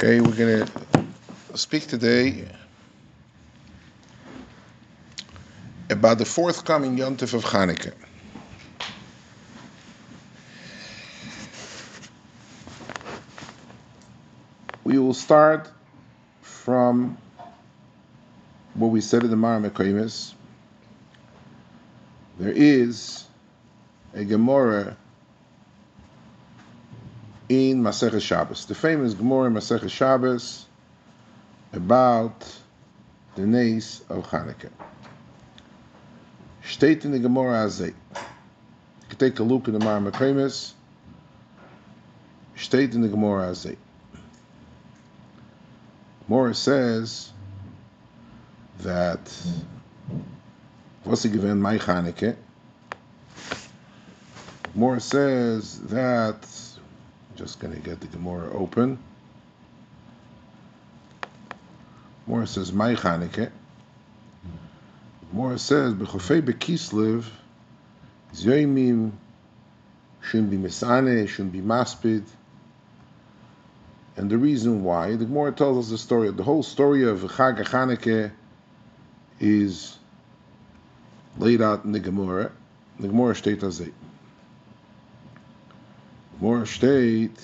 Okay, we're going to speak today about the forthcoming Yontif of Hanukkah. We will start from what we said in the Mara Mekaimis. There is a Gemara in Masechet Shabbos, the famous Gemara in Masechet Shabbos about the nays of Hanukkah. Steht in the Gemara Azay. You can take a look in the Mar Mekremis. Steht in the Gemara Azay. Gemara says that what's he given my Hanukkah? Gemara says that just going to get the Gemara open. Gemara says my Hanukkah. Gemara says, "Bechofei bekislev, zoymim shouldn't be misane, shouldn't be maspid." And the reason why, the Gemara tells us the story. The whole story of Chag Chanukah is laid out in the Gemara. The Gemara steht as Gemara steht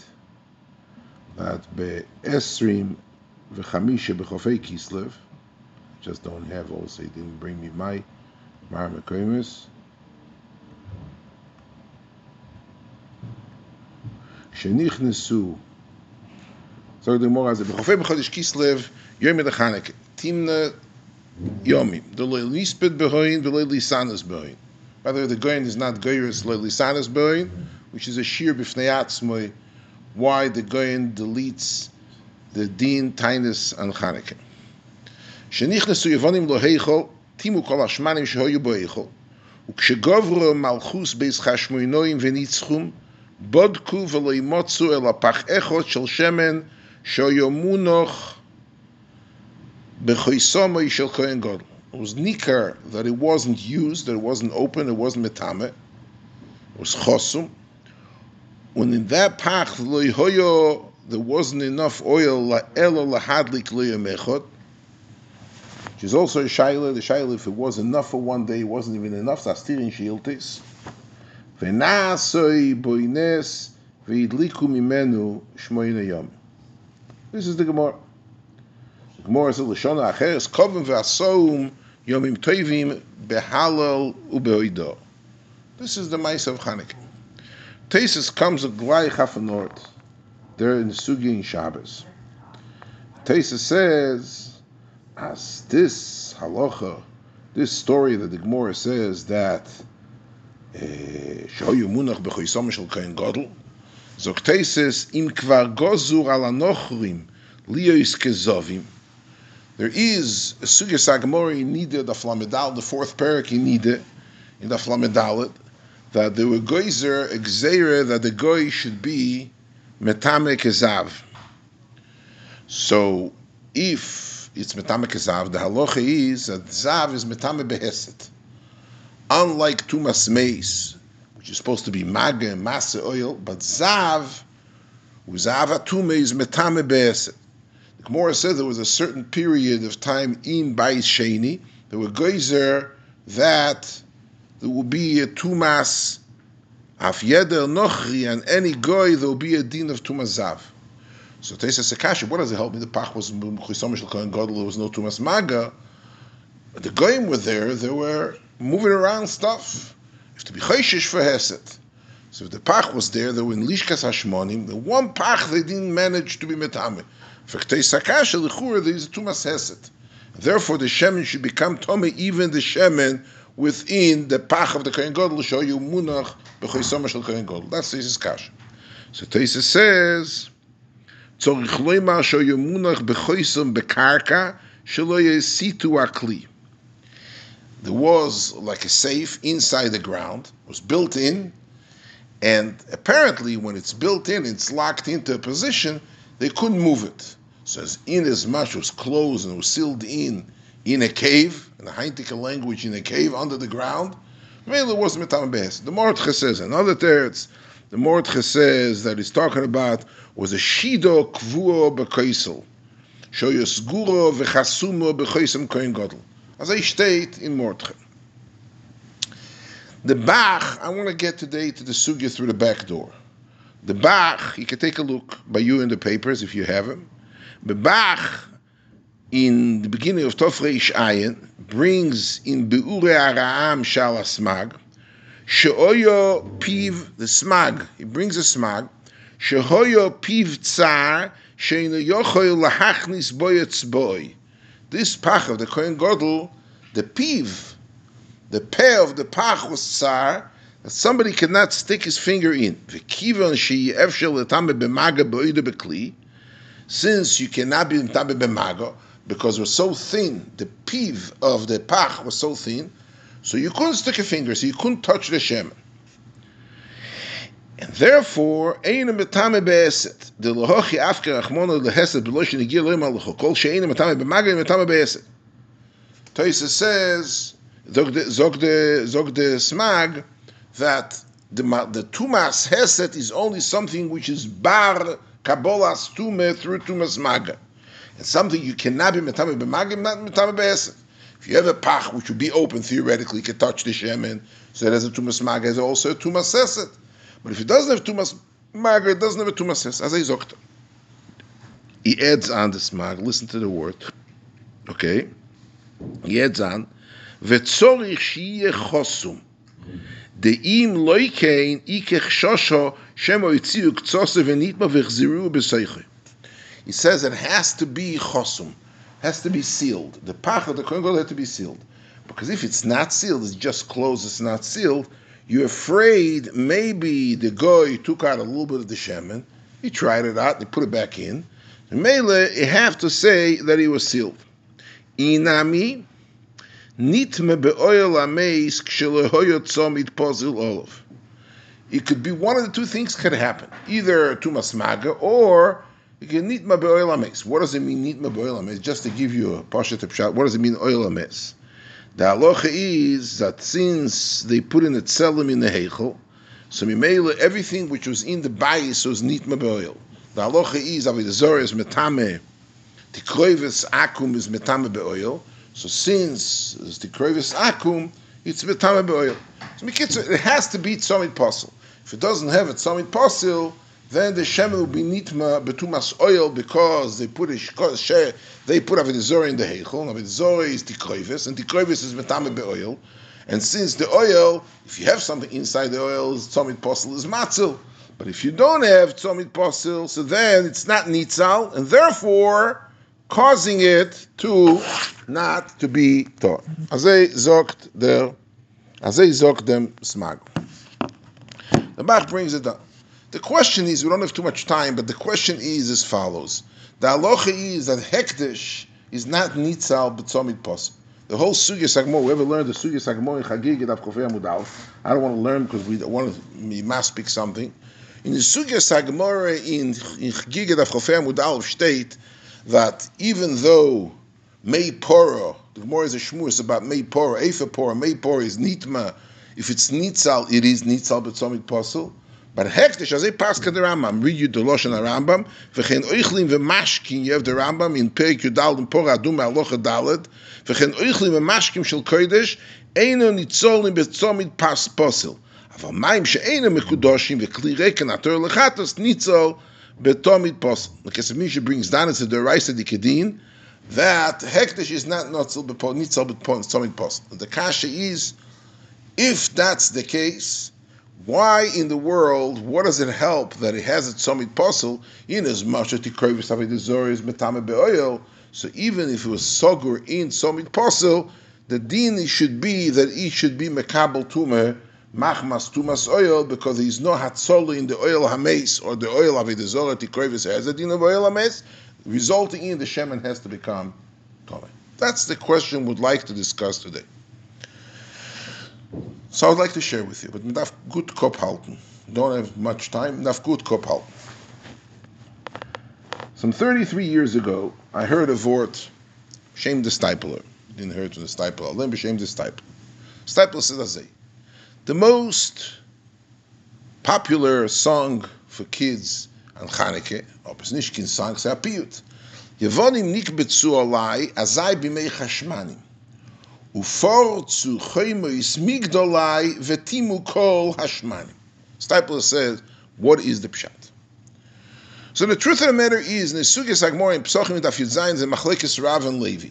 that be Esrim v'chamisha b'chofei kislev just don't have also he didn't bring me my Mar Mekremis. Shenichnesu. So the Gemara says, "B'chofei b'chodesh Kislev yom edachaneke timna yomim the lo lisped behoin the lo lisanas behoin." By the way, the goyin is not goyers lo lisanas behoin, which is a shir b'fnei atzmoi. Why the goyin deletes the din tainus on Chanukah. שנכנסו יוונים לא היכל, טימו כל השמנים שהיו בו היכל. וכשגוברו מלכוס בייס חשמוינויים וניצחום, בודקו ולא ימוצו אלא פח אחד של שמן שהיו מונוך בחויסומוי של כהן גודל. It was nikar that it wasn't used, that it wasn't open, it wasn't metame. It was chosum. When in that pach, there wasn't enough oil, la elo lahadlik mechot, which is also a shaila. The shaila, if it was enough for one day, it wasn't even enough. Sastirin shiltis. V'nasoi boines v'idliku mimenu yom. This is the Gemara. The Gemara says, Lashona acheres kovim v'asoum yomim toivim behalal ubeoido. This is the mice of Chanukah. Tesis comes a glai chafanort. They're in Sugi in Shabbos. Tesis says, as this halacha, this story that the Gemara says that eh, shoyu munach b'choisom shel kain gadol, zoktesis im kvar gozur al anochrim liyois kezovim. There is a sugya sagamori nida the flamedal, the fourth parak he needed in the flamedalit, that there were goizer exera that the goy should be metame kezav. So if it's metame kezav. The halacha is that zav is metame beheset. Unlike tumas meis, which is supposed to be maga and oil, but zav, zav atume is metame beheset. The Gemara said there was a certain period of time in Bais Sheni, there were geyser that there will be a tumas af yeder nochri, and any goy there will be a din of tumas zav. So Teisa Sekasha, what does it help me? The Pach was Chisom Shel Kohen Gadol, there was no Tumas Maga. The Goyim were there, they were moving around stuff. If to be Chayshish for Hesed. So if the Pach was there, they were in Lishkas Hashmonim, the one Pach they didn't manage to be Metame. For Teisa Sekasha, the Chura, there is a Tumas Hesed. Therefore, the Shemen should become Tome, even the Shemen within the Pach of the Kohen Gadol, show you Munach, B'Chisom Shel Kohen Gadol. That's Teisa's Kasha. So Teisa says, צריך לומר שהוא מונח בחויסם בקרקע שלא יסיטו הכלי. There was like a safe inside the ground, it was built in, and apparently when it's built in, it's locked into a position, they couldn't move it. So as in as much was closed and was sealed in in a cave, in the Heintika language, in a cave under the ground, mainly wasn't Mitam The Mordcha says, another teretz, the Mordcha says that he's talking about was a shido kvuo bekoisel. Shoyo sguro v'chasumo bekoisem koin godel. As I state in Mordechai. The Bach, I want to get today to the sugya through the back door. The Bach, you can take a look by you in the papers if you have them. The Bach, in the beginning of Tofreish Ayin, brings in Beure Ara'am Shal Asmag, She'oyo Piv, the Smag, he brings a Smag, She'oyo Piv Tsar, She'ino Yochoy Lahachnis Boyetz Boy. This Pach of the Kohen Godel, the Piv, the pair of the Pach was Tsar, that somebody cannot stick his finger in. Since you cannot be metabe b'maga, because we're so thin, the piv of the pach was so thin, so you couldn't stick a finger, so you couldn't touch the shem. And therefore, ein be'eset. The lohochi afke rachmono lehesed b'lo shenigir loim al kol she'ein metame b'maga metame be'eset. Toisa says, zog the, zog the, zog the smag, that the, the tumas heset is only something which is bar kabolas tume through tumas maga. And something you cannot be metame b'maga, not metame b'heset. If you have a pach which would be open theoretically, you can touch the shemen, so it has a tumas maga, has also a tumas heset. But if it doesn't have tumas maga, it doesn't have a tumas heset. As I zokta. He adds on the smag. Listen to the word. Okay. He adds on. V'tzorich shiyeh chosum. deim loikein ikech shosho shemo itziu ktsose venitma v'chziru b'seiche. He says it has to be chosum, has to be sealed. The pach of the kohen Gadol has to be sealed. Because if it's not sealed, it's just closed, it's not sealed, you're afraid maybe the guy took out a little bit of the shemen, he tried it out, he put it back in. And Mele, you have to say that he was sealed. Inami, nitme be'oil ameis kshelohoyot tzomit pozil olav. It could be one of the two things could happen. Either tumas maga or nitma be'oil ameis. What does it mean nitma be'oil ameis? Just to give you a pashat shot, what does it mean oil ameis? The halacha is that since they put in a tzelim in the heichel, so mimela everything which was in the bayis was nitma be'oil. The halacha is avidazor is metame. The kroivis akum is metame be'oil. So since it's the krevis akum, it's betame be'oil. So it has to be tzomit pasul. If it doesn't have a tzomit pasul, then the shemen will be nitma betumas oil because they put a they put avidizori in the heichel. Avidizori is the krevis, and the krevis is betame be'oil. And since the oil, if you have something inside the oil, tzomit pasul is matzil. But if you don't have tzomit pasul, so then it's not nitzal, and therefore causing it to not to be taught. Azay zokt der, azay zokt dem smag. The Bach brings it down. The question is, we don't have too much time, but the question is as follows. The halacha is that hekdesh is not nitzal b'tzomit pos. The whole sugya Sagmo, we ever learned the sugya Sagmo in Chagig Edav Kofei Amudal. I don't want to learn because we want to, we must speak something. In the sugya sagmor in, in Chagig Edav Kofei Amudal state that even though May Poro, the Gemara is a shmur, about May Poro, Efa Poro, May Poro is Nitma. If it's Nitzal, it is Nitzal B'tzomit Posel. But hektish, as a paska the Rambam, read you the Lashon Rambam, v'chen oichlin v'mashkin, you have the Rambam in Perik Yudal and Pora Adum Alocha Dalet, v'chen oichlin v'mashkim shel kodesh, eino nitzolin b'tzomit pas posel. אבל מים שאינם מקודשים וכלי רקן התור לחטוס ניצול betomit pos. Because if Misha brings down it to the Raisa Dikadin, that hektish is not notzel nitzel betomit pos. The kasha is, if that's the case, why in the world, what does it help that it has a tzomit posel in as much as the krovis avidizor is metame beoil? So even if it was sogur in tzomit posel, the din should be that it should be mekabel tumah machmas tumas oil because there is no hatzol in the oil hames or the oil zola tikrovis has a din of oil hames, resulting in the shemen has to become tome. That's the question we'd like to discuss today. So I'd like to share with you, but naf good kop halten. Don't have much time. Naf good kop halten. Some 33 years ago, I heard a word, shame the Steipler. Didn't hear it from the Steipler. Me shame the Steipler. Steipler says, the most popular song for kids nicht kein Sang, es ist ein Piyut. Yevonim nikbetzu alai, azai bimei chashmanim. Ufor choymois migdolai, vetimu kol hashmanim. Steipler says, what is the pshat? So the truth of the matter is, in the Sugis Agmor in Psochim and Afyud Zayin, the Machlekes Rav and Levi.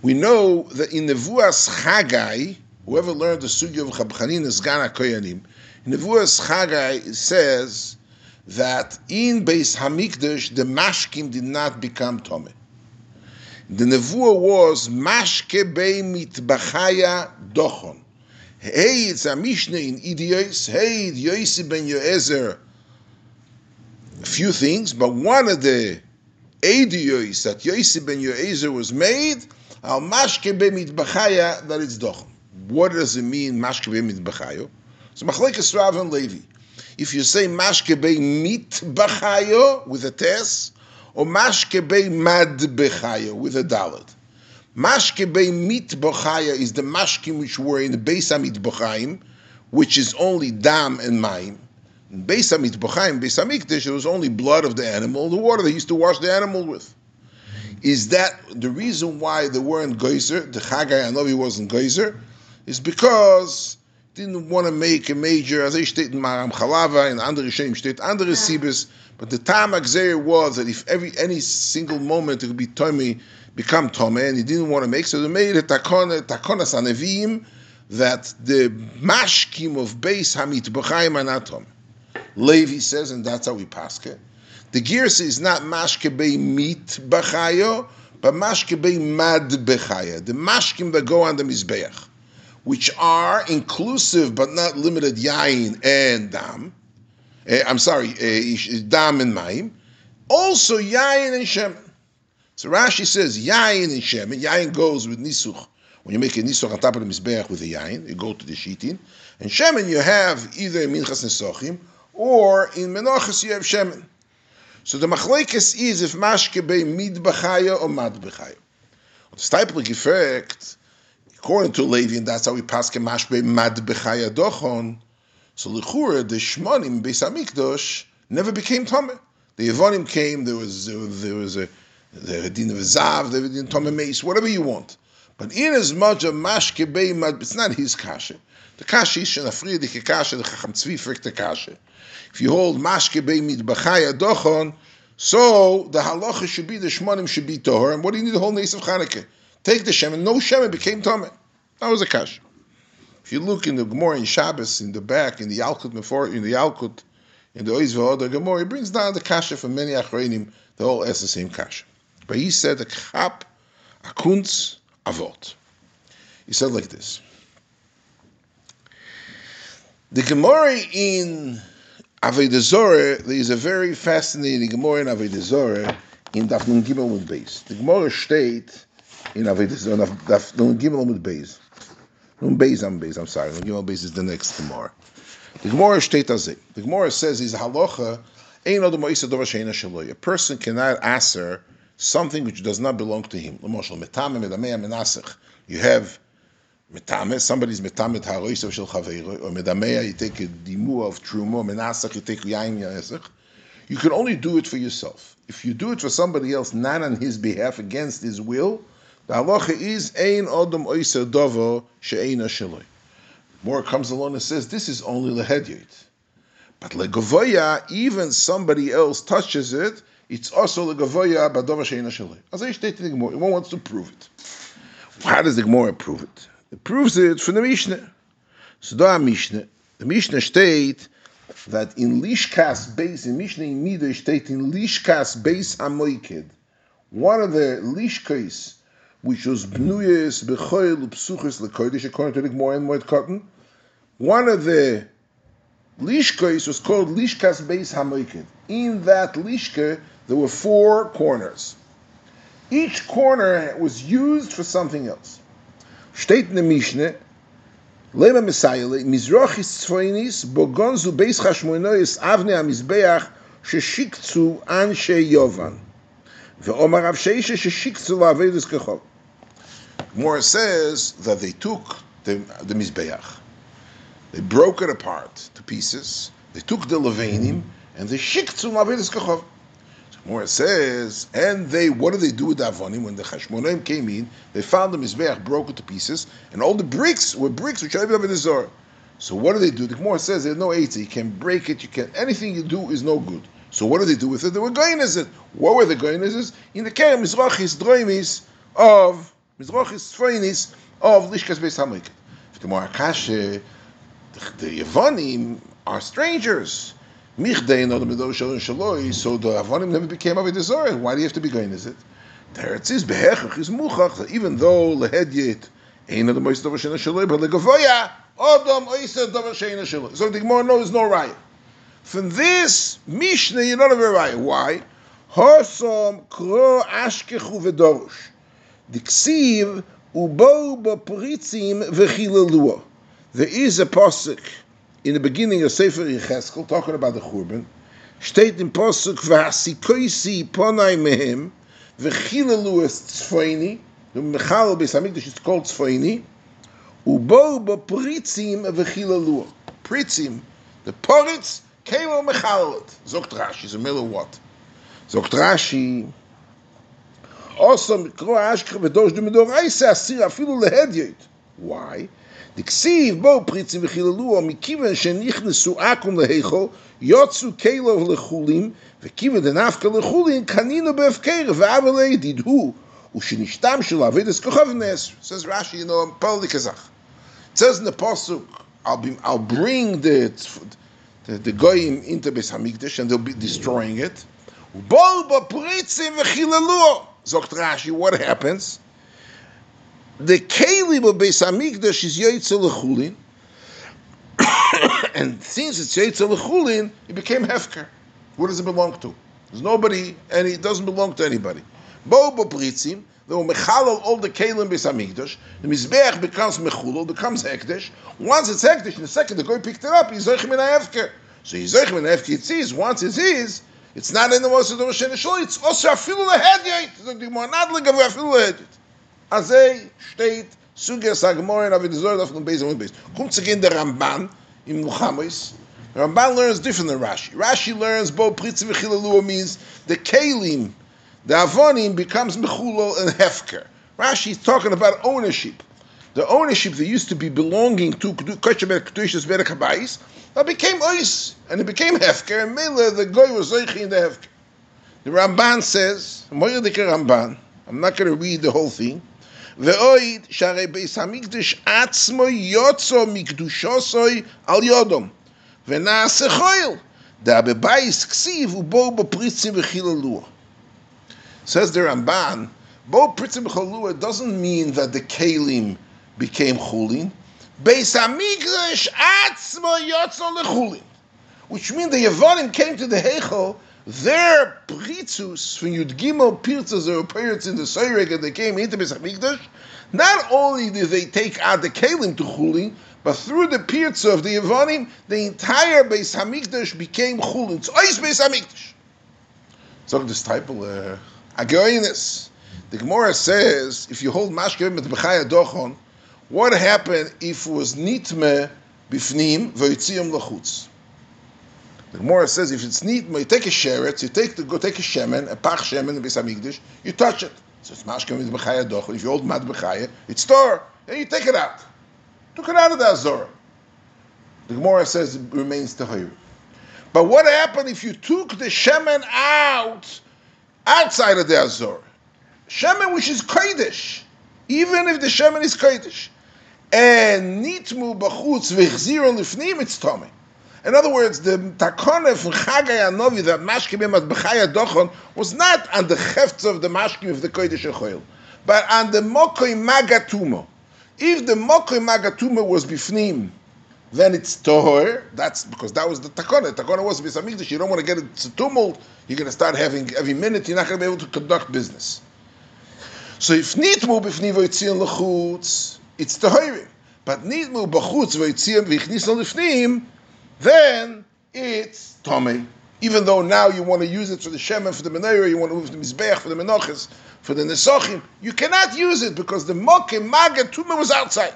We know that in the Vuas Chagai, whoever learned the Sugi of Chabchanin is Gana Koyanim, in the Vuas Chagai it says that in Beis Hamikdash the Mashkim did not become Tome. The Nevuah was Mashke Bei Mitbachaya Dochon. Hey, it's a Mishnah in Idios. Hey, Yosi ben Yoezer. A few things, but one of the Idios that Yosi ben Yoezer was made, Al Mashke Bei Mitbachaya, that it's Dochon. What does it mean, Mashke Bei Mitbachayo? So Machlekes Rav and Levi. If you say Mashke Bei Mitbachayo with a test, or Mashke Bei Mad Bechayo with a dalet. Mashke mit Mitbachaya is the mashkim which were in the Beis Hamikdash, which is only dam and maim. In Beis Hamikdash, Beis Hamikdash, it was only blood of the animal, the water they used to wash the animal with. Is that the reason why they weren't geyser? The Chagai Anovi wasn't geyser, is because didn't want to make a major, as I state in Maram Chalava, and andere Shem state andere Sibis, but the time Agzer was that if every any single moment it could be Tomei, become Tomei, and he didn't want to make, so they made a Takona, Takonas Anevim, that the Mashkim of Beis Hamit B'chaim Tomei. Levi says, and that's how we pass it. The Girsa is not Mashke Bei Mit B'chayo, but Mashke Bei Mad B'chaya, the Mashkim that go on the Mizbeach which are inclusive but not limited yain and dam. Uh, I'm sorry, uh, dam and maim. Also yain and shemen. So Rashi says yain and shemen. Yain goes with nisuch. When you make a nisuch on top of the mizbeach with the yain, you go to the shitin. And shemen you have either in minchas nesochim or in menachas you have shemen. So the machlekes is if mashke be mid b'chaya or mad b'chaya. The Steipler effect According to Levi, and that's how we pass Kemashbe Mad Bechaya Dochon. So Lechura, the Shmonim Beis Hamikdash never became Tomeh. The Yevonim came. There was there was a the din of Zav, the din Tomeh Meis, whatever you want. But in as much a Mashke Bei Mad, it's not his kasha. The kasha is Shenafri the kasha the Chacham Tzvi frick the kasha. If you hold Mashke Bei Mid Bechaya Dochon, so the halacha should be the Shmonim should be Tohar. And what do you need the whole Nes of Chanukah? Take the Shem, and no Shem became Tomeh. That was a kash. If you look in the Gemara in Shabbos, in the back, in the Yalkut before, in the Yalkut, in the Oizva the Gemara, he brings down the kasha from many Achreinim, they all ask the same kasha. But he said, a chap, a kunz, avot. He said like this. The Gemara in Avodah there is a very fascinating Gemara in Avodah in Daf Nun Gimel with Beis. The Gemara state in Avodah Daf Nun Gimel with Beis. Nun Beis am Beis, I'm sorry. Nun Gimel Beis is the next Gemara. The Gemara it. The Gemara says is halacha ein odom oisa dova sheina shaloy. A person cannot answer something which does not belong to him. L'moshel metame medamea menasech. You have metame, somebody's metame chaveiro, or medamea, you take a dimu of trumo, menasech, you take yaim yanesech. You can only do it for yourself. If you do it for somebody else, not on his behalf, against his will, the halacha is ein odom oisa dovo she'eina shaloi. More comes along and says this is only lehedyot. But legavoya, even somebody else touches it, it's also legavoya badova she'eina. As I stated the Gemara, one wants to prove it. How does the Gemara prove it? It proves it from the Mishnah. So the Mishnah, the Mishnah state that in Lishkas base, in Mishnah in Midah state in Lishkas base Amoikid, one of the Lishkas, which was Bnuyes Bechoil Psuchis Lekoidish, according to the Gemara and Moed Cotton, one of the Lishkas was called Lishkas base Hamoikid. In that Lishka, there were four corners. Each corner was used for something else. Steht in the Mishnah, Lema Mesayele, Mizrachis Tzvoinis, Bogonzu Beis Chashmoinois Avne HaMizbeach, Sheshikzu Anshe Yovan. Ve'omar Rav La'avedus Kechol. Says that they took the, the Mizbeach, they broke it apart to pieces, they took the Levanim, and the shiktzum avedis kachov. More it says, and they, what did they do with the Avonim? When the Chashmonaim came in, they found the Mizbeach broken to pieces, and all the bricks were bricks which are even the Zohar. So what do they do? The Gemara says there's no eight. You can break it. You can anything you do is no good. So what do they do with it? They were it. What were the as In the Kerem Mizrachis Droimis of Mizrachis Tzfeinis of Lishkas Beis Hamikot. The Gemara the Yavanim are strangers. Michdei no the Shaloi. So the Avonim never became Avodah Zarah. Why do you have to be going? Is it? There it says behechach is muchach. Even though lehedyet ain't the most davar shena shaloi, but legavoya adam oisa davar shena shaloi. So the Gemara knows no right. From this Mishnah, you don't have a right. Why? Hosom kro ashkechu v'dorosh. Diksiv ubo b'pritzim v'chilaluah. There is a pasuk in the beginning of Sefer Yecheskel, talking about the Churban, steht im Posuk, v'hasikoisi ponai mehem, v'chilalu es tzfoini, the Mechal Beis is called tzfoini, ubo b'pritzim v'chilalu. Pritzim, the poritz, kemo mekhalot zogt rashi ze mele wat Zog rashi osom kro ashkh ve dosh dem do reise asir afilo lehedit why? De ksiv bo pritz ve khilalu o mikiven she nikhnesu akum lehecho yotsu keilov lechulim ve kiven de nafkel le khulim kanino be ve avle dit hu u she nishtam shel avet es kochavnes. Says rashi you know politikazach says in the pasuk i'll be i'll bring the the, the goyim into Beis Hamikdash and they'll be destroying it. Zogt Rashi, what happens? The kelim of Beis Hamikdash is yoytzel lechulin, and since it's yoytzel lechulin, it became hefker. Who does it belong to? There's nobody, and it doesn't belong to anybody. Bo Bopritzim, they were mechalal all the kelim Beis Hamikdash. The mizbeach becomes mechulal, becomes hekdesh. Once it's hekdesh, the second the guy picked it up, he's zoich min hefker. So he's zoich min hefker. It says once it is, it's not in the most of the Moshe It's also afilu. It's like the not like afilu lehedyet. Azay steht Suger Sagmor in Avid Zohar of Beis and Beis. Kommt sich in der Ramban in Muhammad's. Ramban learns different than Rashi. Rashi learns bo pritzi v'chilalu means the kalim, the avonim becomes mechulol and hefker. Rashi is talking about ownership. The ownership that used to be belonging to Kosher Kedushas Berek Habayis, that became ois, and it became hefker, and Mela, the goy was zeichi in the hefker. The Ramban says, Ramban, I'm not going to read the whole thing, ואויד שהרי ביס המקדש עצמו יוצו מקדושוסוי על יודום ונעשה חויל da bebais ksiv u bo bo pritzim v'chilulua. Says the Ramban, bo pritzim v'chilulua doesn't mean that the kalim became chulin. Beis hamikdash atzmo yotzo lechulin. Which means the Yavanim came to the Heichel their pritzus from Yud Gimel Pirtzas or Pirtz in the Seireg and they came into Pesach Mikdash, not only did they take out the Kalim to Chulin, but through the Pirtz of the Yevonim, the entire Beis Hamikdash became Chulin. So Beis Hamikdash. So this type of uh, Agoinis. The Gemara says, if you hold Mashkevim at Bechaya Dochon, what happened if it was Nitme Bifnim V'yitzium Lachutz? The Gemara says if it's neat, you take a sheret, you take the, go take a shemen, a pach shemen in Beis you touch it. So it's mashkem with bechaya doch. If you hold mad bechaya, it's tor, and you take it out. Took it out of the azor. The Gemara says it remains tahir. But what happened if you took the shemen out outside of the azor? Shemen which is kodesh, even if the shemen is kodesh, and nitmu b'chutz v'chzir lifnim, it's tummy. In other words, the takone from Chagai Anovi that mashkim at Bechaya Dochon was not on the hefts of the mashkim of the Kodesh Echoil, but on the Mokoi Magatumo. If the Mokoi Magatumo was Bifnim, then it's Tohor. That's because that was the takone. Takone was Bisamikdash. You don't want to get it to tumult. You're going to start having every minute. You're not going to be able to conduct business. So if nitmu b'fni v'yitzion l'chutz, it's Tohorim. But nitmu b'chutz v'yitzion v'yichnis l'fnim, then it's Tomei. Even though now you want to use it for the Shemen, for the Menorah, you want to use the Mizbech, for the Menachas, for the Nesachim, you cannot use it because the Mokim, Maga, Tumah was outside.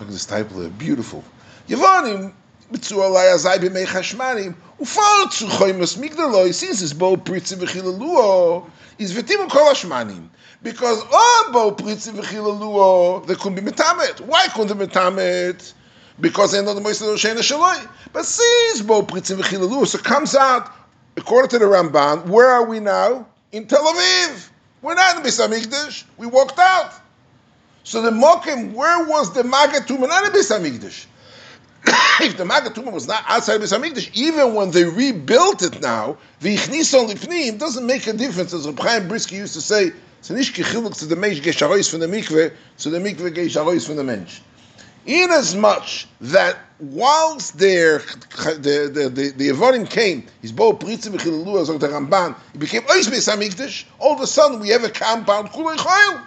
Look at this type of beautiful. Yavanim, bitzur alay azay b'mei chashmanim, ufar zu choymas migdaloi, since it's bo pritzi v'chilaluo, is v'timu kol hashmanim. Because oh, bo pritzi v'chilaluo, they couldn't be metamet. Why couldn't they metamet? Because they know the Moisés Roshena Shaloi. But since bo pritzi v'chilaluo, so comes out, according to the Ramban, where are we now? In Tel Aviv. We're not in Beis We walked out. So the Mokim, where was the Magatuma? Not in Beis if the Magatuma was not outside Beis Hamikdash, even when they rebuilt it now, the Ichnison Lifnim doesn't make a difference. As Reb Chaim Briski used to say, "Tzanish kichiluk to the mensch gesharois from the mikveh, so the from the mensch." In as much that whilst there, the the the, the came, his bo pritzi b'chilalu as the Ramban, he became ois Beis. All of a sudden, we have a compound kulei chayil.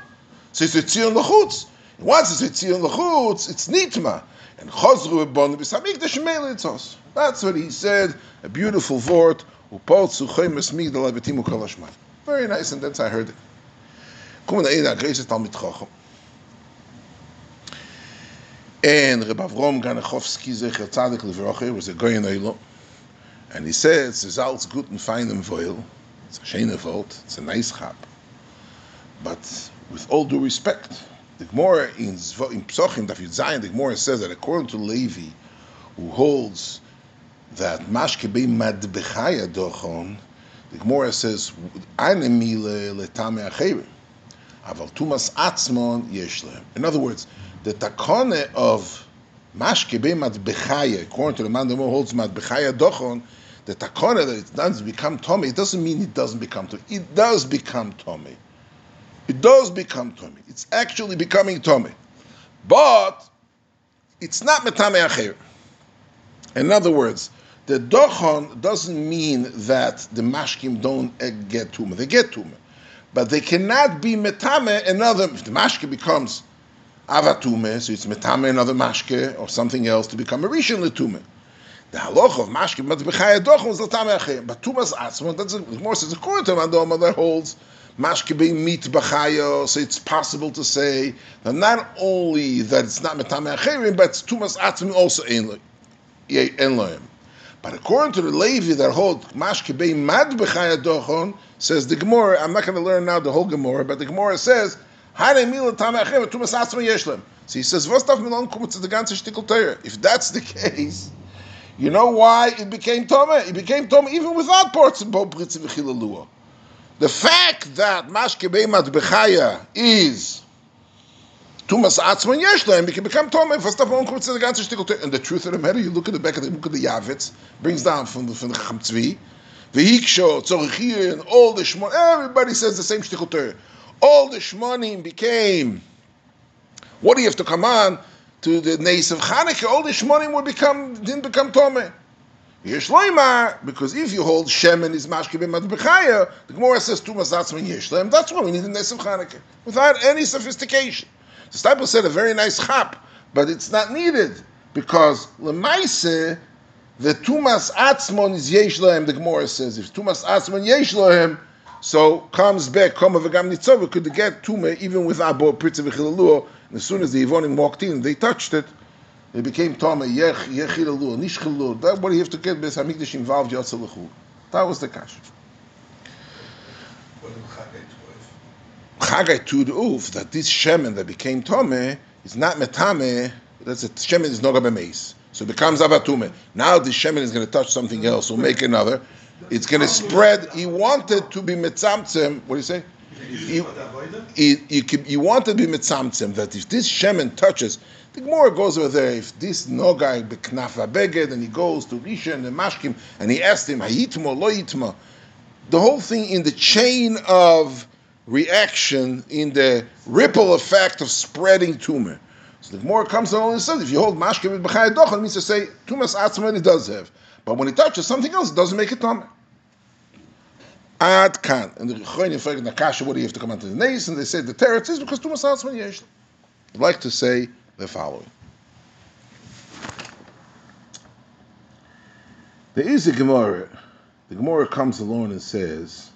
So it's a tzion lachutz. Once it's a tzion lachutz, it's nitma. And chozru ebon b'samikdash meili tzos. That's what he said. A beautiful word. Upol tzuchoy mesmig de lebetimu kol Very nice, and that's I heard it. Kom na ina greise talmid chochem. And Reb Avrom Ganachowski Zecher Tzadik Levroche was a goyin oilo. And he says, it's all good and fine and voil. It's a shene volt. It's a nice chap. But with all due respect, the Gemara in, in Psochim, Daf Zayin, the Gemara says that according to Levi, who holds that Mashke be Madbechaya Dochon, the Gemara says, Anemile letame acherim. Aval tumas atzmon yeshlem. In other words, the takone of Mashke be Madbechaya, according to the man who holds Madbechaya Dochon, the takone that it doesn't become Tommy, it doesn't mean it doesn't become Tommy. It does become Tommy it does become tummy. It's actually becoming tummy. But it's not metame acher. In other words, the dochon doesn't mean that the mashkim don't get tumah. They get tumah. But they cannot be metame another, if the mashke becomes avatume, so it's metame another mashke or something else to become a rishon letume. The halach of mashke but b'chaya dochon is latame acher. But tumas atzmon, that's a, more says according to Mandoma that holds mashke meat b'chayo, so it's possible to say that not only that it's not metame acherim, but it's tumas atzmi also in loyim. But according to the Levi that hold mad b'chaya dochon, says the Gemara, I'm not going to learn now the whole Gemara, but the Gemara says, Hare mila tame acherim, tumas atzmi yeshlem. So he says, Vostav milon kumut to the ganze shtickle Torah. If that's the case, you know why it became Tome? It became Tome even without parts of Bo Britzi V'chilalua. The fact that Mashke Beimat Bechaya is Tumas Atzman Yeshlaim, it can become Tomei. First of all, the And the truth of the matter, you look at the back of the book of the Yavitz, brings down from the, from the Chacham Tzvi, Vehiksho, Tzorichir, and all the Shmon, everybody says the same Shtikl All the Shmonim became, what do you have to come on to the Neis of Chanukah? All the Shmonim would become, didn't become Tomei. Yeshloimar, because if you hold Shemen is Mashke B'Madbechaya, the Gemara says two Tumas Atzman Yeshloim, that's why we need the Nes of Chanukah, without any sophistication. The Stipel said a very nice chap, but it's not needed, because Lemaise, the Tumas Atzmon is Yeshloim, the Gemara says, if Tumas Atzmon Yeshloim, so comes back, come Koma V'gam Nitzov, could get Tumah even with Abo Pritza V'chilaluo, and as soon as the Yivonim walked in, they touched it, it became Toma, Yech, Yechilalu, Nishchalu. That what you have to get Beis Hamikdash involved Yotzalachu. That was the kash. Chagai the Uf, that this Shemen that became Tome is not Metame, that's a Shemen is Noga Bemeis. So it becomes Abatume. Now the Shemen is going to touch something else or make another. It's going to spread. He wanted to be Metzamtzem. What do you say? He, he, he, he wanted to be Metzamtzem, that if this Shemen touches, the Gemara goes over there. If this nogai beknafa beged, and he goes to Rishon and Mashkim, and he asked him, "Hayitma lo yitma," the whole thing in the chain of reaction, in the ripple effect of spreading tumor. So the Gemara comes along and says, if you hold Mashkim with dochel, it means to say tumas atzman it does have, but when it touches something else, it doesn't make it tumor. Ad kan. And the Choyim fragen Nakasha, what do you have to come onto the nace? And they say the teretz is because tumas atzman yesh. I'd like to say the following. There is a Gemara. The Gemara comes along and says,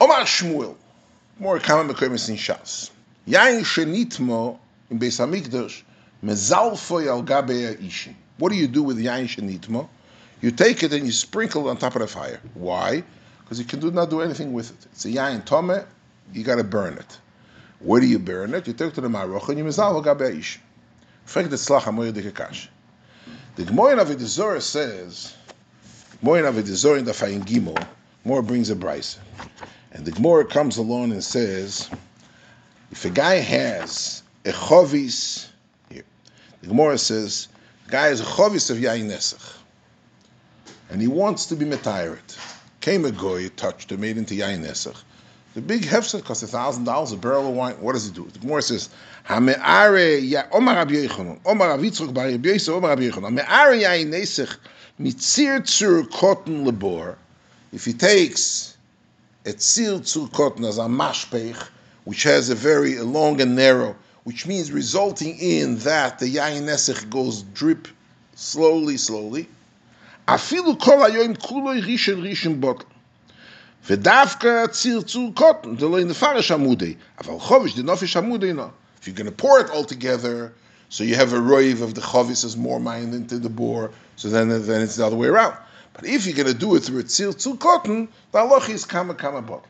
Omar Shmuel, more Kama Mekoymes in Shas, Yain Shenitmo in Beis Hamikdash, Mezalfoy al gabe ishin. What do you do with yain shenitmo? You take it and you sprinkle it on top of the fire. Why? Because you can do not do anything with it. It's a yain tome, you got to burn it. Where do you burn it? You take it to the maroch and you mezal al gabe ishin. Frag the tzlach amoyer dekakash. The Gemara in Avedizor says, Gemara in Avedizor in the Fayin Gimel, more brings a brisa. And the Gemara comes along and says, if a guy has a chovis, here, the Gemara says, the guy has a chovis of yain nesach, and he wants to be metired. Came a goy, touched it, made into yain nesach. The big hefset costs a thousand dollars a barrel of wine. What does he do? The Gemara says, "Hameare ya Omar Rabbi Yechonon, Omar Rabbi Yitzchok Bar Rabbi Yosef, Omar Rabbi Yechonon. Hameare yain nesach mitzir tzur cotton lebor." If he takes a tzir tzur cotton as a mashpech, which has a very long and narrow, which means resulting in that the yain nesach goes drip slowly, slowly. Afilu kol hayoim kuloi rishon rishon bottle. Vedafka tzirtzu cotton, the in the farish amudei. Aval chovish, the nofish amudei no. If you're going to pour it all together, so you have a roiv of the chovis is more mind into the bore, so then, then it's the other way around. But if you're going to do it through a tzirtzu cotton, the aloch is kama kama bottle.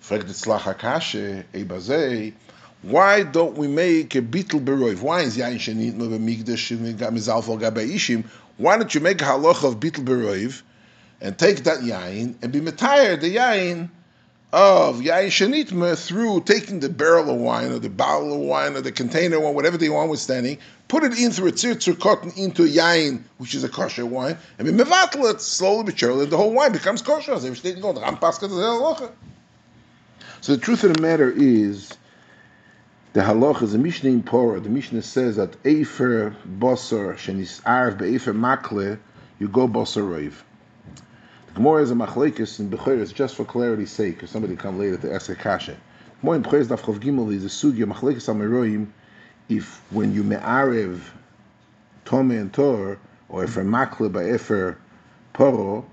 Fregt tzlach hakashe, ebazei, why don't we make a bitl beroiv? Why is yain shenit me b'migdash mizal for gabei? Why don't you make a halach of bitl beroiv? And take that yain and be metired the yain of yain shenitma through taking the barrel of wine or the bottle of wine or the container or whatever they want withstanding, put it in through a tzir cotton into a yain, which is a kosher wine, and be mevatel it slowly but surely, the whole wine becomes kosher. So the truth of the matter is, the halach is a Mishnah in Torah. The Mishnah says that Efer Bosor Shenis Arv Be'efer Makle, you go Bosor Roiv. Gemara is a machlekes in Bechoros just for clarity's sake, if somebody come later to ask a kasha. Gemara in Bechoros Daf Chav Gimel is a sugya machlekes amiroim. If when you me'arev tome and tor, or if a makle by efer poro,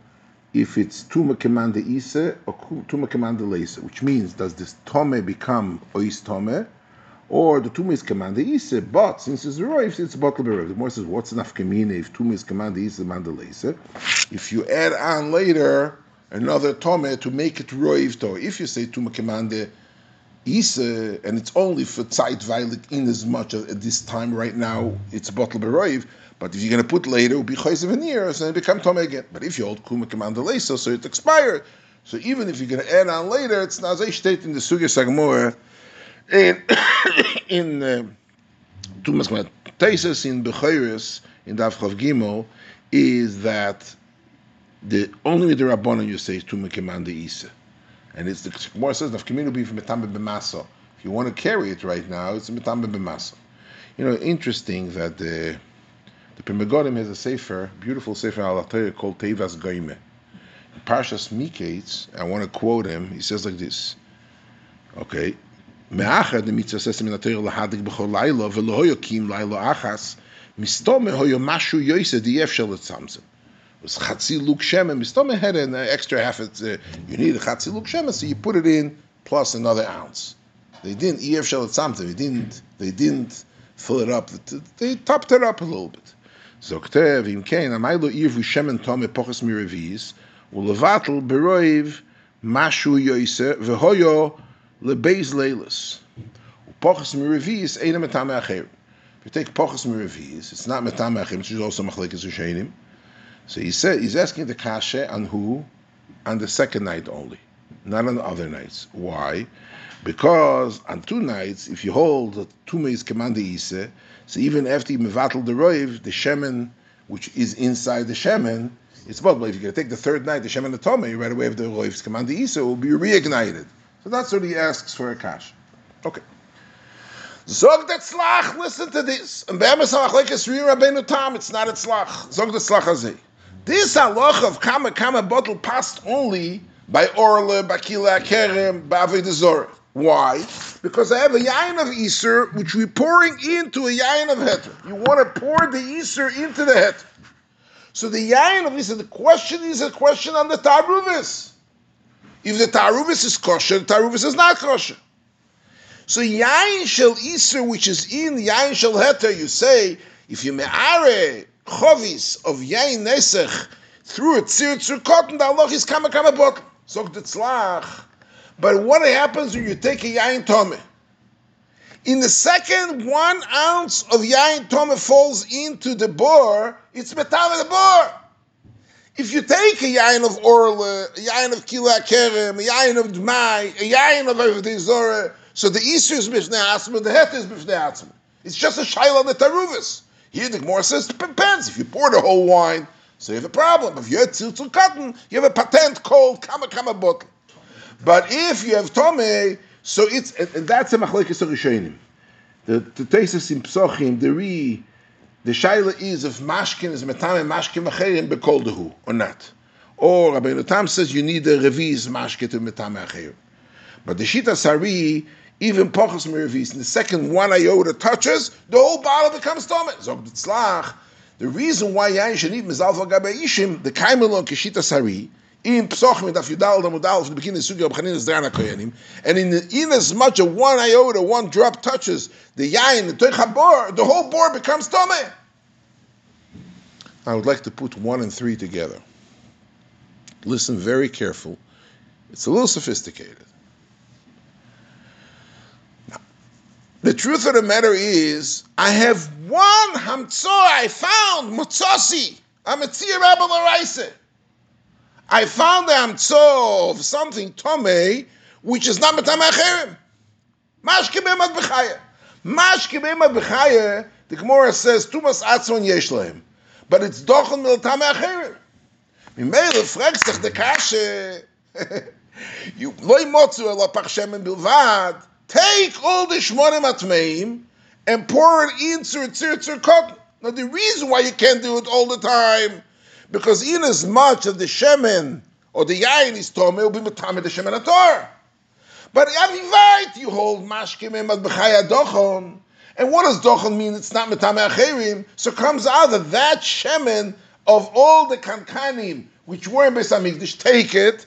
if it's tuma kemande ise or tuma kemande leise, which means does this tome become ois tome, or the tumah is commanded ise, but since it's roif, it's bottle beroiv. The more says, what's enough kamina if tumah is commanded ise, mandalese? If you add on later another tome to make it roif, to if you say tumah commanded ise, and it's only for tzait violet in as much as at this time right now, it's bottle beroiv. But if you're going to put later, it will be chayzev and it become tome again. But if you hold kuma command commanded so it expired. So even if you're going to add on later, it's a state in the sugya sagmor in in uh, Tumas Tesis in Bechoris in Daf Chav Gimel is that the only the Rabbanon you say is Tumah Kemanda Isa, and it's the Gemara says the community be from Metambe. If you want to carry it right now, it's Metambe B'Maso. You know, interesting that the the Pri Megadim has a sefer, beautiful sefer al called Tevas Goime. Parshas Miketz, I want to quote him. He says like this. Okay, מאחר דמיצה ססם מן התויר להדק בכל לילה ולא יקים לילה אחס, מסתומה הויו משהו יויסה די אפשר לצמצם. was chatzi luk shema. Mistoma had an extra half. It, uh, you need a chatzi luk shema, so you put it in plus another ounce. They didn't ef shel something. They didn't. They didn't fill it up. They topped it up a little bit. So ktev im kein amaylo ivu shemen tome pochas miravis ulevatel beroiv mashu yoise vehoyo lebeis leilis. Pochas miravis ain't a metame acher. If you take pochas miravis, it's not metame acher, which is also machlekes ushenim. So he said he's asking the kasha on who? On the second night only, not on the other nights. Why? Because on two nights, if you hold the tume is command so even after you mevatel the roiv, the shemen which is inside the shemen, it's both. But if you're going to take the third night, the shemen the right away have the roiv's command ise, it will be reignited. So that's what he asks for a cash. Okay. Zog the tzlach, listen to this. And be'emes rabbeinu tam, it's not a tzlach. Zog the tzlach hazeh. This halach of kama kama bottle passed only by Orle, Bakila, Kerem, Bavedazor. Why? Because I have a yain of Easter, which we're pouring into a yain of Heter. You want to pour the Easter into the Heter. So the yain of Easter, the question is a question on the Taruvis. If the taruvis is kosher, the taruvis is not kosher. So yain shel iser, which is in yain shel heter, you say if you me'are chovis of yain nesech through a tzir cotton, the Allah is kama kama bottle. So tzlach. But what happens when you take a yain tome? In the second one ounce of yain tome falls into the bore, it's metal the bore. If you take a yain of orle, a yain of kila kerem, a yain of dmai, a yain of avdei so the Easter is bifnei atzma, the het is bifnei atzma. It's just a shaila on the taruvis. Here the Gemara says it depends. If you pour the whole wine, so you have a problem. If you have tziltzul cotton, you have a patent called kama kama bottle. But if you have tome, so it's and, and that's a machlekes rishonim. The the tesis in psochim, the re, the shaila is if mashkin is metame mashkin acherim bekol dehu or not. Or Rabbi Tam says you need a reviz mashkin to metame acherim. But the shita sari even pochos miravis, in the second one iota touches, the whole bottle becomes tummy. Zog tzlach. The reason why yain should eat mizalfa gabe ishim, the kaimelon kishita sari, in psochim daf yudal from the beginning of koyanim, and in in as much as one iota, one drop touches the yain, the toichabor, the whole board becomes tummy. I would like to put one and three together. Listen very careful. It's a little sophisticated. The truth of the matter is, I have one hamtzo I found, mutzosi. I'm a tzir rabbi. I found the hamtzo of something tome, which is not matam acherim. Mashke be'emad b'chaya. The Gemara says, tumas atzon yesh lahem. But it's dochon miltam acherim. Mimele fragst dich de. You loy motzu ela pachshemen bilvad. Take all the shmonim atmeim and pour it into a tzir cotton. Now the reason why you can't do it all the time, because in as much of the shemen or the yain is tome, it will be matame the shemen ator. But avivait you hold mashkim emad b'chaya dochon. And what does dochon mean? It's not metame acherim. So comes out that that shemen of all the kankanim which were in Beis Hamikdash, take it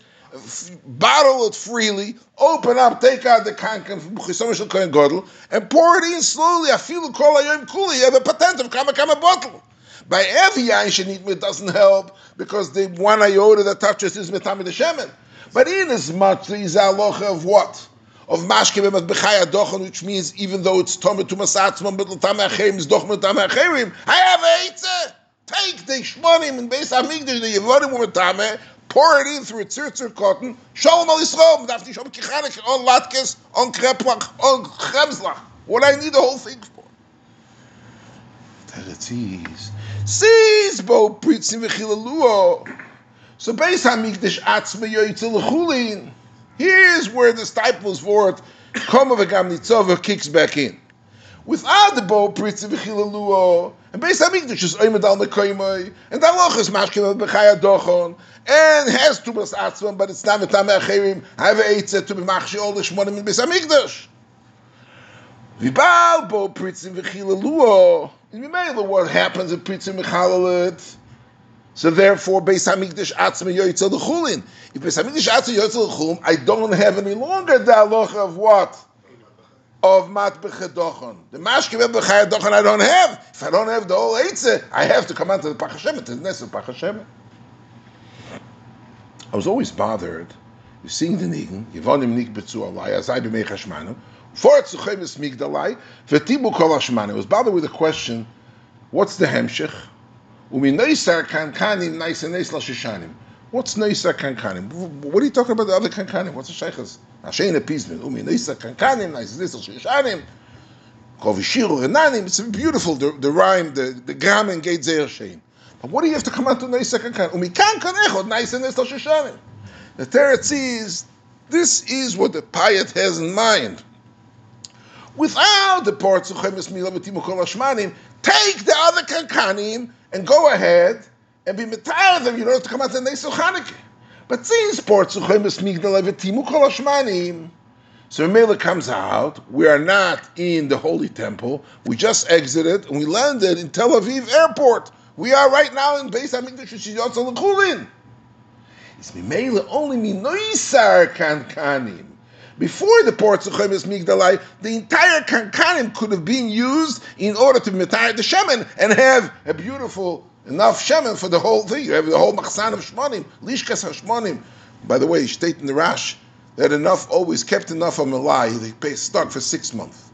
bottle it freely, open up, take out the kankan from B'chisomer Kohen Godel, and pour it in slowly. I feel kol ayom kuli. You have a patent of kama kama bottle. By every yain it doesn't help because the one iota that touches is metami the shemen. But in as much there is alocha of what? Of mashke b'mat b'chaya dochon, which means even though it's tomet to masatzman, but l'tam acherim is doch l'tam acherim. I have a eitzah. Take the shmonim and base amigdash the yevonim u'metame, pour it in through a tzir cotton, shalom al Yisrael, daf nishom kichanik, on latkes, on kreplach, on chemslach. What I need the whole thing for. Teretziz. Sees bo pritzim v'chilaluo. So Beis HaMikdash atzme yoytzel l'chulin. Here's where the Steipler's word, Koma v'gam nitzova kicks back in. Without the bo pritzim v'chilaluo, and Beis Hamikdash is oimed al nekoimoi, and Daloch is mashkim b'chaya dochon, and has tumas atzman, but it's not metam acherim, have eitzah to be machshi all the shmonim in Beis Hamikdash. Vibal bo pritzim v'chilaluo, Mimela, what happens if pritzim v'chalalit? So therefore, Beis Hamikdash atzma yoytzel l'chulin. If Beis Hamikdash atzma yoytzel l'chulin, I don't have any longer the halacha of what? of mat b'chedochon. The mashke b'chedochon I don't have. If I don't have the whole eitzah, I have to come out to the pachashem, to the nest of pachashem. I was always bothered. You sing the nigen, yivonim nik betzu alai, azai b'mei chashmanu, for it suchem es migdalai, v'tibu kol hashmanu. I was bothered with the question, what's the hemshech? Umi neisar kankanim neis and neis lashishanim. What's neisar kankanim? What are you talking about the other kankanim? What's the sheikhas? Hashem appeasement. Umi neisa kankanim, neisa neisa shishanim. Kovishiru renanim. It's beautiful, the, the rhyme, the, the grammar gate zeir shein. But what do you have to come out to neisa kankanim? Umi kan kanechot, neisa neisa shishanim. The Teretz is, this is what the Payat has in mind. Without the parts of Chemes Mila Kol take the other kankanim and go ahead and be of them. You don't have to come out to Neisa Chanukah. But since Portzuchem is Migdal Evetimu Kol so Mela comes out. We are not in the Holy Temple. We just exited and we landed in Tel Aviv Airport. We are right now in Beis Hamikdash Shiyotzel L'Chulin. It's Mimela only Minoisar Kankanim. Before the ports of Chemes Migdalai, the entire Kankanim could have been used in order to retire the Shemen and have a beautiful enough Shemen for the whole thing. You have the whole Machsan of Shmonim, Lishkas HaShmonim. By the way, state in the Rash that enough always kept enough of Malai. They pay stock for six months.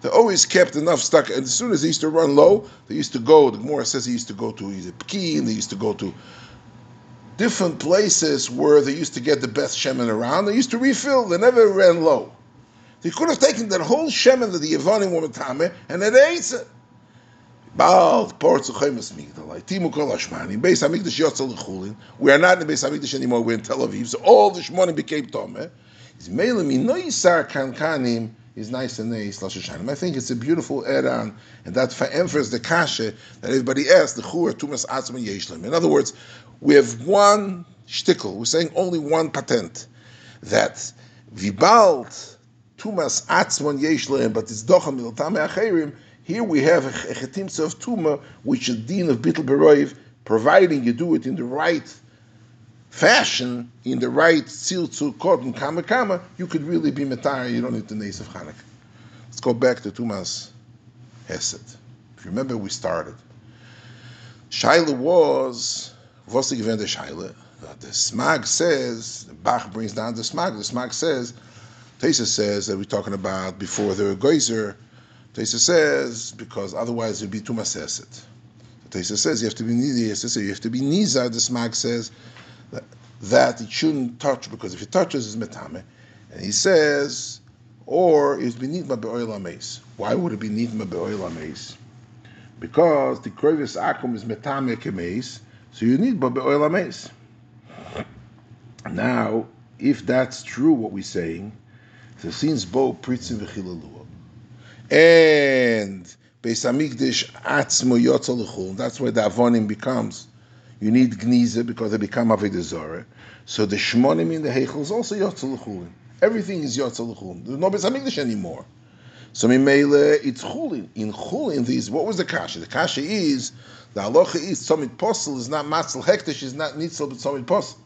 They always kept enough stock, and as soon as they used to run low, they used to go. The Gemara says they used to go to he's either Pekin, they used to go to different places where they used to get the best shemen around. They used to refill. They never ran low. They could have taken that whole shemen that the Yavanim were matame and they ate it. Baal ports of Chemes Migdal, Timu Kol Hashmani, Beis Hamikdash Yotzal L'Chulin. We are not in Beis Hamikdash anymore. We're in Tel Aviv. So all the Shmonim became Tomeh. Is Mele Minoi Sar Kankanim is nice and nice Lashishanim. I think it's a beautiful add-on, and that emphasizes the kasha that everybody asked the Chur Tumas Atzma Yeshlim. In other words, we have one shtickle. We're saying only one patent that Vibalt Tumas Atzman Yeshlim, but it's Docham Miltame Acherim. Here we have a chetimtza of tuma, which is dean of bittel beroiv, providing you do it in the right fashion, in the right tzil to cotton kama kama, you could really be metar. You don't need the nace of Chanukah. Let's go back to Tumas Hesed. If you remember, we started. Shaila was the event of Shaila? The Smag says Bach brings down the Smag. The Smag says Tesa says that we're talking about before the geyser Taisa says because otherwise it'd be too much acid. Taisa says you have to be nizar. You have to be nizar. The smag says that, that it shouldn't touch because if it touches, it's metame. And he says, or it's beneath my be'oil ames. Why would it be beneath nitma be'oil ames? Because the krovis akum is metame kemes, so you need be'oil ames. Now, if that's true, what we're saying, so since bo pritzim v'chilalu, and Beis Hamikdash atzmo yotzal That's where the avonim becomes. You need gniza because they become avodah. So the shmonim in the heichel is also yotzal Everything is yotzal There's no Beis Hamikdash anymore. So mimele it's chulin. In chulin, these what was the kasha? The kasha is the halacha is tzomit posel is not matzal hektish is not nitzel but tzomit posel.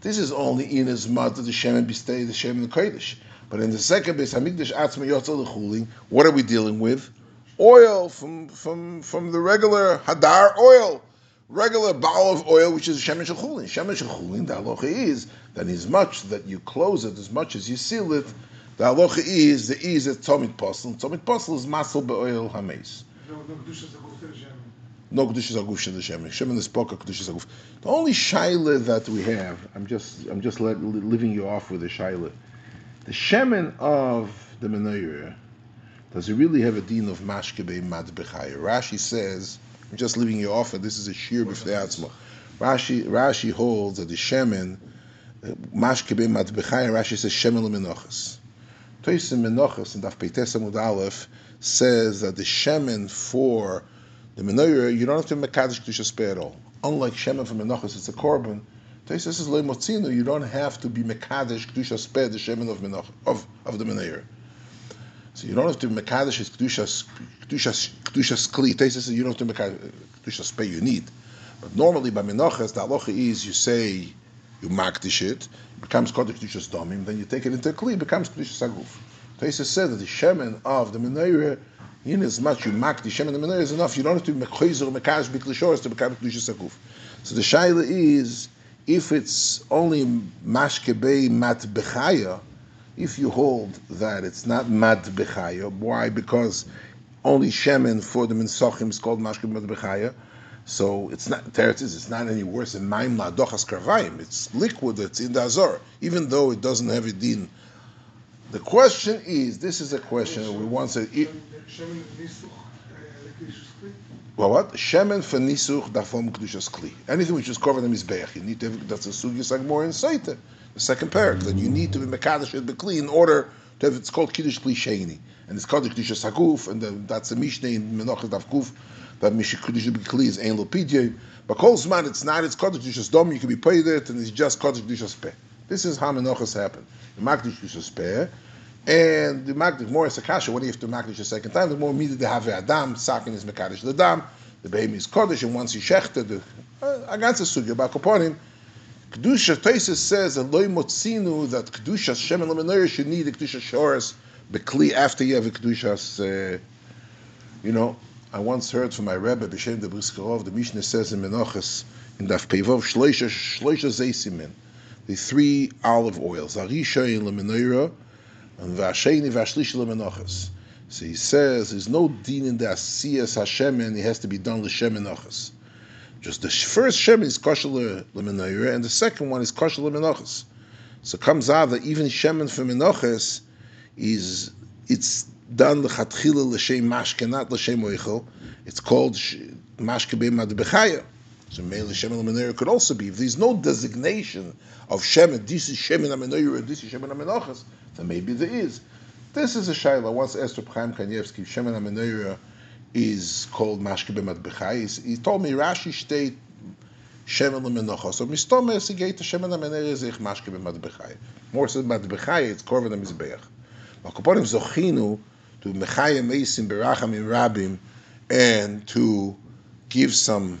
This is only in as much as the shemen bistay the shemen kodesh. But in the second base, Hamikdash Atzma Yotzal Chulin, what are we dealing with? Oil from from from the regular Hadar oil, regular bowl of oil, which is Shemesh Chulin. Shemesh Chulin, the halacha is that as much that you close it, as much as you seal it, the halacha is the is at Tomit Posel. Tomit Posel is Masel Be'oil Hames. No kedusha zaguf shel Hashem. Hashem is poka kedusha zaguf. The only shaila that we have, I'm just I'm just let, living you off with a shaila. The shemen of the menorah does it really have a dean of mashkebe madbechaya? Rashi says, I'm just leaving you off, and this is a sheer b'fnei atzma. Rashi Rashi holds that the shemen uh, mashkebe madbechaya. Rashi says shemen lemenochas. Toisim menochas and Daf Peites Amud Aleph says that the shemen for the menorah you don't have to mekadosh kedusha at all. Unlike shemen for menochas, it's a korban this is leimotzinu. You don't have to be mekadesh kedusha sped the shemen of menoch, of of the menayer. So you don't have to be mekadesh kedusha kedusha kedusha skli. This you don't have to mekadesh kedusha sped. You need, but normally by menochas the halacha is you say you makdish it, it becomes kodesh kedusha domim. Then you take it into a kli, it becomes kedusha saguf. Taisa said that the shemen of the menayer. In as much you mak the shemen the menayer is enough. You don't have to be mekadesh mekadesh biklishores to become kedusha saguf. So the shaila is if it's only mashkebei mat bechaya, if you hold that it's not mat bechaya, why? Because only shemen for the minsachim is called mashkebei mat bechaya. So it's not teretz it's not any worse than maim ladochas kravayim. It's liquid. It's in the azor, even though it doesn't have a din. The question is, this is a question we once said. Well, what? Shemen for nisuch dafom kedushas kli. Anything which is covered in mizbeach, you need to. Have, that's a sugya more in The second parak that you need to be mekadosh it kli in order to have. It's called kiddush kli sheni, and it's called kedushas haguf, and the, that's a mishnah in menachas daf that mish kiddush kli is ein lopidye. But kol zman it's not. It's called kedushas dom. You can be paid it, and it's just kedushas peh. This is how menachas happen. You make kedushas spare, And the Magdish more is a kasha. When you have to Magdish a second time, the more immediate they have Adam, Sakin is Mekadosh the Dam, the baby is Kodesh, and once you shechte, the uh, ganze Sugya Koponim, Kedusha Taisus says loy motzinu that Kedusha Shem Lemenorah should need a Kedusha Shoras Bekli after you have a Kedusha. Uh, you know, I once heard from my Rebbe B'Shem de Briskerov, the Mishnah says in Menachos in Daf Pevov Shloisha Shloisha Zeisimin, the three olive oils, Arisha in Lemenorah and Vasheni Vashlish Lemenachos. So he says there's no din in the Asiyas Hashem and it has to be done l'Shem Menachos. Just the first Shem is kosher lemenayra, and the second one is kosher lemenachas. So comes out that even Shemen for menachas is it's done lechatchila l'shem mashke, not l'shem oichel. It's called mashke b'mad So male Shemen lemenayra could also be. If there's no designation of Shemen, this is Shemen amenayra, this is Shemen amenachas, then maybe there is. This is a shaila. Once Esther Chaim Kanievsky, Shemen amenayra is called mashke b'madbechai. He told me Rashi state shemen lemenocha. So mistome sigeit shemen amener is ich mashke b'madbechai. More said madbechai, it's korban mizbeach. Makoponim zochinu to mechayim meisim beracham rabim and to give some.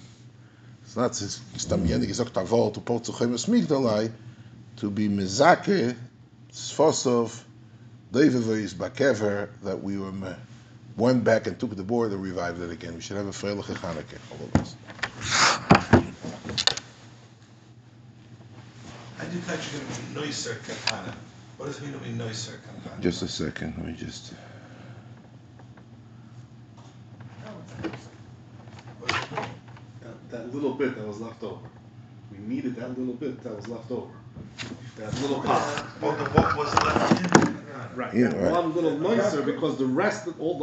It's not stam yenig gesagt avol to port zu chemes migdalai to be mezake sfosov David is bakever that we were went back and took the board and revived it again. We should have a Freilich Chanukah, all of us. I do catch you noiser katana. What does it mean to be noiser? Just a second, let me just. That, that little bit that was left over. We needed that little bit that was left over. That little bit. The what was left in? Right. Yeah, that right. One little nicer because the rest of all the